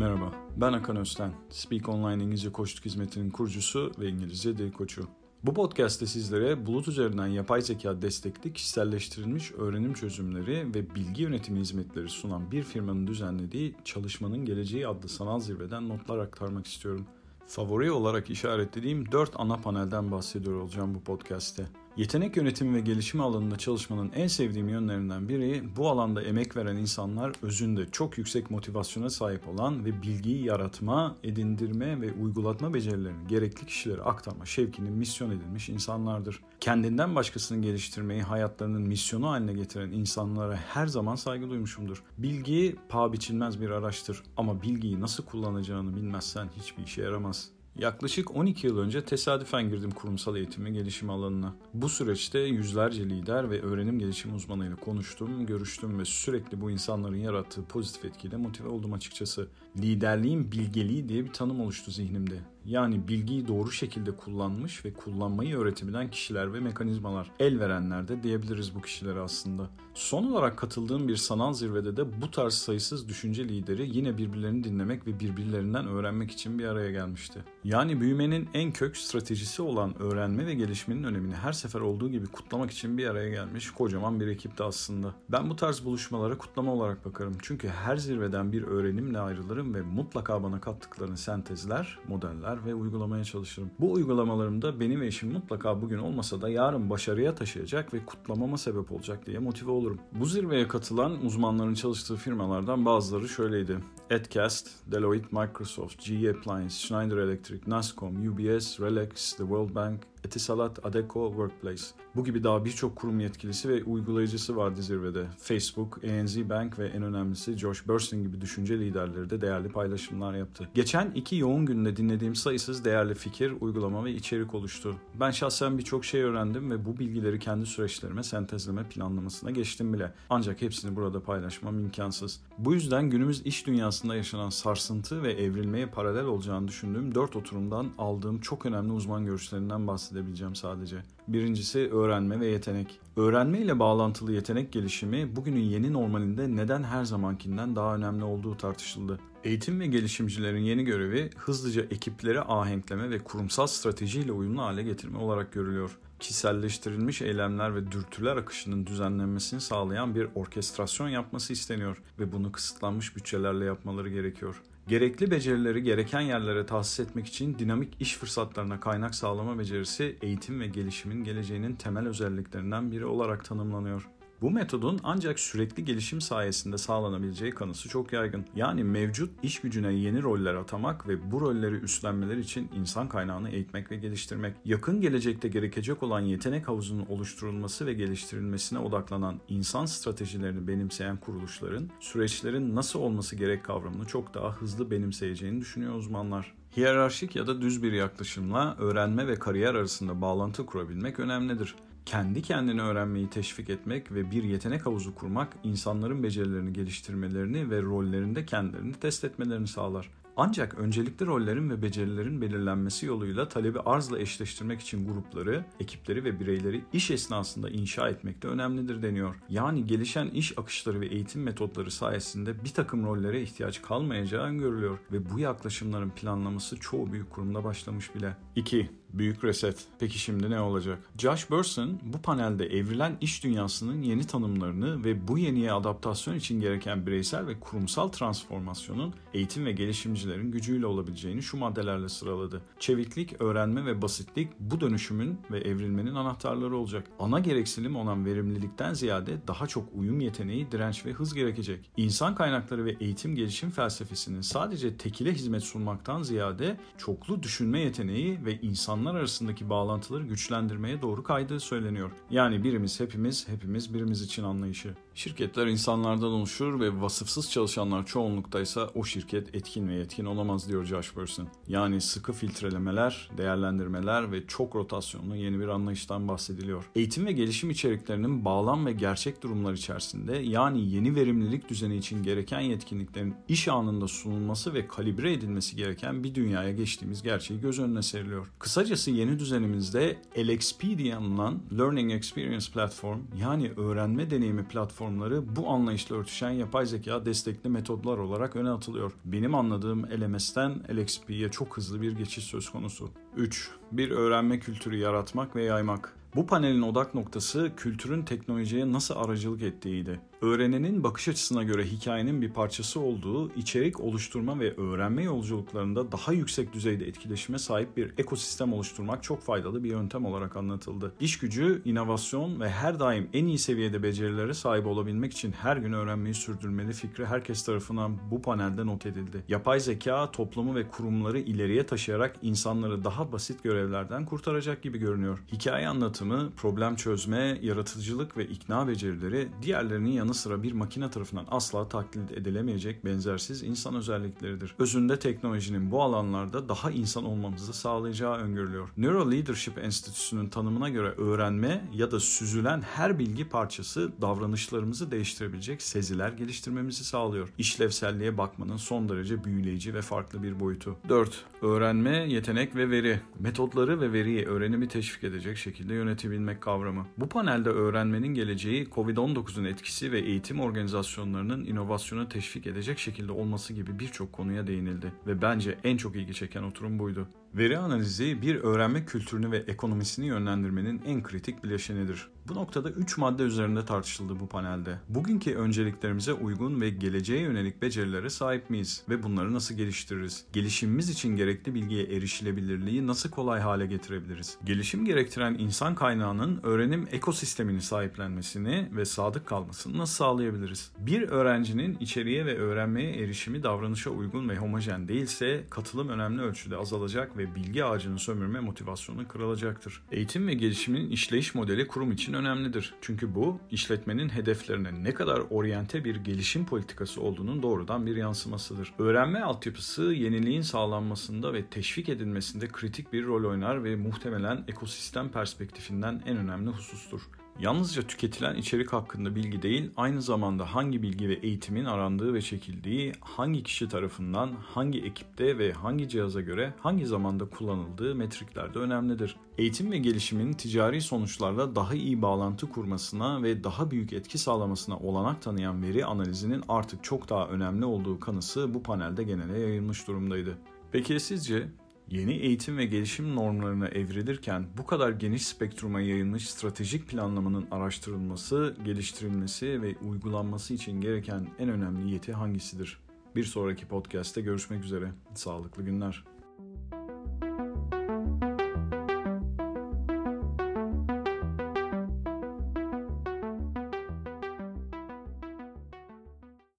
Merhaba, ben Akan Özten. Speak Online İngilizce Koçluk Hizmeti'nin kurucusu ve İngilizce dil koçu. Bu podcast'te sizlere bulut üzerinden yapay zeka destekli kişiselleştirilmiş öğrenim çözümleri ve bilgi yönetimi hizmetleri sunan bir firmanın düzenlediği Çalışmanın Geleceği adlı sanal zirveden notlar aktarmak istiyorum. Favori olarak işaretlediğim 4 ana panelden bahsediyor olacağım bu podcast'te. Yetenek yönetimi ve gelişimi alanında çalışmanın en sevdiğim yönlerinden biri bu alanda emek veren insanlar özünde çok yüksek motivasyona sahip olan ve bilgiyi yaratma, edindirme ve uygulatma becerilerini gerekli kişilere aktarma şevkinin misyon edilmiş insanlardır. Kendinden başkasını geliştirmeyi hayatlarının misyonu haline getiren insanlara her zaman saygı duymuşumdur. Bilgi paha biçilmez bir araçtır ama bilgiyi nasıl kullanacağını bilmezsen hiçbir işe yaramaz. Yaklaşık 12 yıl önce tesadüfen girdim kurumsal eğitim ve gelişim alanına. Bu süreçte yüzlerce lider ve öğrenim gelişim uzmanıyla konuştum, görüştüm ve sürekli bu insanların yarattığı pozitif etkiyle motive oldum açıkçası. Liderliğin bilgeliği diye bir tanım oluştu zihnimde. Yani bilgiyi doğru şekilde kullanmış ve kullanmayı öğretebilen kişiler ve mekanizmalar. El verenler de diyebiliriz bu kişilere aslında. Son olarak katıldığım bir sanal zirvede de bu tarz sayısız düşünce lideri yine birbirlerini dinlemek ve birbirlerinden öğrenmek için bir araya gelmişti. Yani büyümenin en kök stratejisi olan öğrenme ve gelişmenin önemini her sefer olduğu gibi kutlamak için bir araya gelmiş kocaman bir ekipti aslında. Ben bu tarz buluşmalara kutlama olarak bakarım. Çünkü her zirveden bir öğrenimle ayrılırım ve mutlaka bana kattıklarını sentezler, modeller ve uygulamaya çalışırım. Bu uygulamalarımda benim ve eşim mutlaka bugün olmasa da yarın başarıya taşıyacak ve kutlamama sebep olacak diye motive olurum. Bu zirveye katılan uzmanların çalıştığı firmalardan bazıları şöyleydi. Edcast, Deloitte Microsoft, GE Appliance, Schneider Electric, Nascom, UBS, Relax, The World Bank, Etisalat, Adecco, Workplace. Bu gibi daha birçok kurum yetkilisi ve uygulayıcısı vardı zirvede. Facebook, ANZ Bank ve en önemlisi Josh Bersin gibi düşünce liderleri de değerli paylaşımlar yaptı. Geçen iki yoğun günde dinlediğim sayısız değerli fikir, uygulama ve içerik oluştu. Ben şahsen birçok şey öğrendim ve bu bilgileri kendi süreçlerime sentezleme planlamasına geçtim bile. Ancak hepsini burada paylaşmam imkansız. Bu yüzden günümüz iş dünyasında yaşanan sarsıntı ve evrilmeye paralel olacağını düşündüğüm dört oturumdan aldığım çok önemli uzman görüşlerinden bahsedebileceğim sadece. Birincisi öğrenme ve yetenek. Öğrenme ile bağlantılı yetenek gelişimi bugünün yeni normalinde neden her zamankinden daha önemli olduğu tartışıldı. Eğitim ve gelişimcilerin yeni görevi hızlıca ekipleri ahenkleme ve kurumsal stratejiyle uyumlu hale getirme olarak görülüyor. Kişiselleştirilmiş eylemler ve dürtüler akışının düzenlenmesini sağlayan bir orkestrasyon yapması isteniyor ve bunu kısıtlanmış bütçelerle yapmaları gerekiyor. Gerekli becerileri gereken yerlere tahsis etmek için dinamik iş fırsatlarına kaynak sağlama becerisi eğitim ve gelişimin geleceğinin temel özelliklerinden biri olarak tanımlanıyor. Bu metodun ancak sürekli gelişim sayesinde sağlanabileceği kanısı çok yaygın. Yani mevcut iş gücüne yeni roller atamak ve bu rolleri üstlenmeleri için insan kaynağını eğitmek ve geliştirmek. Yakın gelecekte gerekecek olan yetenek havuzunun oluşturulması ve geliştirilmesine odaklanan insan stratejilerini benimseyen kuruluşların süreçlerin nasıl olması gerek kavramını çok daha hızlı benimseyeceğini düşünüyor uzmanlar. Hiyerarşik ya da düz bir yaklaşımla öğrenme ve kariyer arasında bağlantı kurabilmek önemlidir kendi kendini öğrenmeyi teşvik etmek ve bir yetenek havuzu kurmak insanların becerilerini geliştirmelerini ve rollerinde kendilerini test etmelerini sağlar. Ancak öncelikli rollerin ve becerilerin belirlenmesi yoluyla talebi arzla eşleştirmek için grupları, ekipleri ve bireyleri iş esnasında inşa etmek de önemlidir deniyor. Yani gelişen iş akışları ve eğitim metotları sayesinde bir takım rollere ihtiyaç kalmayacağı görülüyor ve bu yaklaşımların planlaması çoğu büyük kurumda başlamış bile. 2. Büyük reset. Peki şimdi ne olacak? Josh Bersin bu panelde evrilen iş dünyasının yeni tanımlarını ve bu yeniye adaptasyon için gereken bireysel ve kurumsal transformasyonun eğitim ve gelişimcilerin gücüyle olabileceğini şu maddelerle sıraladı. Çeviklik, öğrenme ve basitlik bu dönüşümün ve evrilmenin anahtarları olacak. Ana gereksinim olan verimlilikten ziyade daha çok uyum yeteneği, direnç ve hız gerekecek. İnsan kaynakları ve eğitim gelişim felsefesinin sadece tekile hizmet sunmaktan ziyade çoklu düşünme yeteneği ve insan insanlar arasındaki bağlantıları güçlendirmeye doğru kaydığı söyleniyor. Yani birimiz hepimiz, hepimiz birimiz için anlayışı. Şirketler insanlardan oluşur ve vasıfsız çalışanlar çoğunluktaysa o şirket etkin ve yetkin olamaz diyor Josh Bersin. Yani sıkı filtrelemeler, değerlendirmeler ve çok rotasyonlu yeni bir anlayıştan bahsediliyor. Eğitim ve gelişim içeriklerinin bağlam ve gerçek durumlar içerisinde yani yeni verimlilik düzeni için gereken yetkinliklerin iş anında sunulması ve kalibre edilmesi gereken bir dünyaya geçtiğimiz gerçeği göz önüne seriliyor. Kısaca Kısacası yeni düzenimizde LXP diye anılan Learning Experience Platform yani öğrenme deneyimi platformları bu anlayışla örtüşen yapay zeka destekli metodlar olarak öne atılıyor. Benim anladığım LMS'ten LXP'ye çok hızlı bir geçiş söz konusu. 3. Bir öğrenme kültürü yaratmak ve yaymak. Bu panelin odak noktası kültürün teknolojiye nasıl aracılık ettiğiydi. Öğrenenin bakış açısına göre hikayenin bir parçası olduğu içerik oluşturma ve öğrenme yolculuklarında daha yüksek düzeyde etkileşime sahip bir ekosistem oluşturmak çok faydalı bir yöntem olarak anlatıldı. İş gücü, inovasyon ve her daim en iyi seviyede becerilere sahip olabilmek için her gün öğrenmeyi sürdürmeli fikri herkes tarafından bu panelde not edildi. Yapay zeka toplumu ve kurumları ileriye taşıyarak insanları daha basit görevlerden kurtaracak gibi görünüyor. Hikaye anlatımı, problem çözme, yaratıcılık ve ikna becerileri diğerlerinin yanı sıra bir makine tarafından asla taklit edilemeyecek benzersiz insan özellikleridir. Özünde teknolojinin bu alanlarda daha insan olmamızı sağlayacağı öngörülüyor. Neuro Leadership Enstitüsü'nün tanımına göre öğrenme ya da süzülen her bilgi parçası davranışlarımızı değiştirebilecek seziler geliştirmemizi sağlıyor. İşlevselliğe bakmanın son derece büyüleyici ve farklı bir boyutu. 4. Öğrenme, yetenek ve veri. Metotları ve veriyi öğrenimi teşvik edecek şekilde yönetebilmek kavramı. Bu panelde öğrenmenin geleceği COVID-19'un etkisi ve eğitim organizasyonlarının inovasyonu teşvik edecek şekilde olması gibi birçok konuya değinildi ve bence en çok ilgi çeken oturum buydu. Veri analizi bir öğrenme kültürünü ve ekonomisini yönlendirmenin en kritik bileşenidir. Bu noktada 3 madde üzerinde tartışıldı bu panelde. Bugünkü önceliklerimize uygun ve geleceğe yönelik becerilere sahip miyiz ve bunları nasıl geliştiririz? Gelişimimiz için gerekli bilgiye erişilebilirliği nasıl kolay hale getirebiliriz? Gelişim gerektiren insan kaynağının öğrenim ekosistemini sahiplenmesini ve sadık kalmasını nasıl sağlayabiliriz? Bir öğrencinin içeriye ve öğrenmeye erişimi davranışa uygun ve homojen değilse katılım önemli ölçüde azalacak ve bilgi ağacını sömürme motivasyonu kırılacaktır. Eğitim ve gelişimin işleyiş modeli kurum için önemlidir. Çünkü bu işletmenin hedeflerine ne kadar oryante bir gelişim politikası olduğunun doğrudan bir yansımasıdır. Öğrenme altyapısı yeniliğin sağlanmasında ve teşvik edilmesinde kritik bir rol oynar ve muhtemelen ekosistem perspektifinden en önemli husustur. Yalnızca tüketilen içerik hakkında bilgi değil, aynı zamanda hangi bilgi ve eğitimin arandığı ve çekildiği, hangi kişi tarafından, hangi ekipte ve hangi cihaza göre hangi zamanda kullanıldığı metrikler de önemlidir. Eğitim ve gelişimin ticari sonuçlarla daha iyi bağlantı kurmasına ve daha büyük etki sağlamasına olanak tanıyan veri analizinin artık çok daha önemli olduğu kanısı bu panelde genele yayılmış durumdaydı. Peki sizce Yeni eğitim ve gelişim normlarına evrilirken bu kadar geniş spektruma yayılmış stratejik planlamanın araştırılması, geliştirilmesi ve uygulanması için gereken en önemli yeti hangisidir? Bir sonraki podcast'te görüşmek üzere. Sağlıklı günler.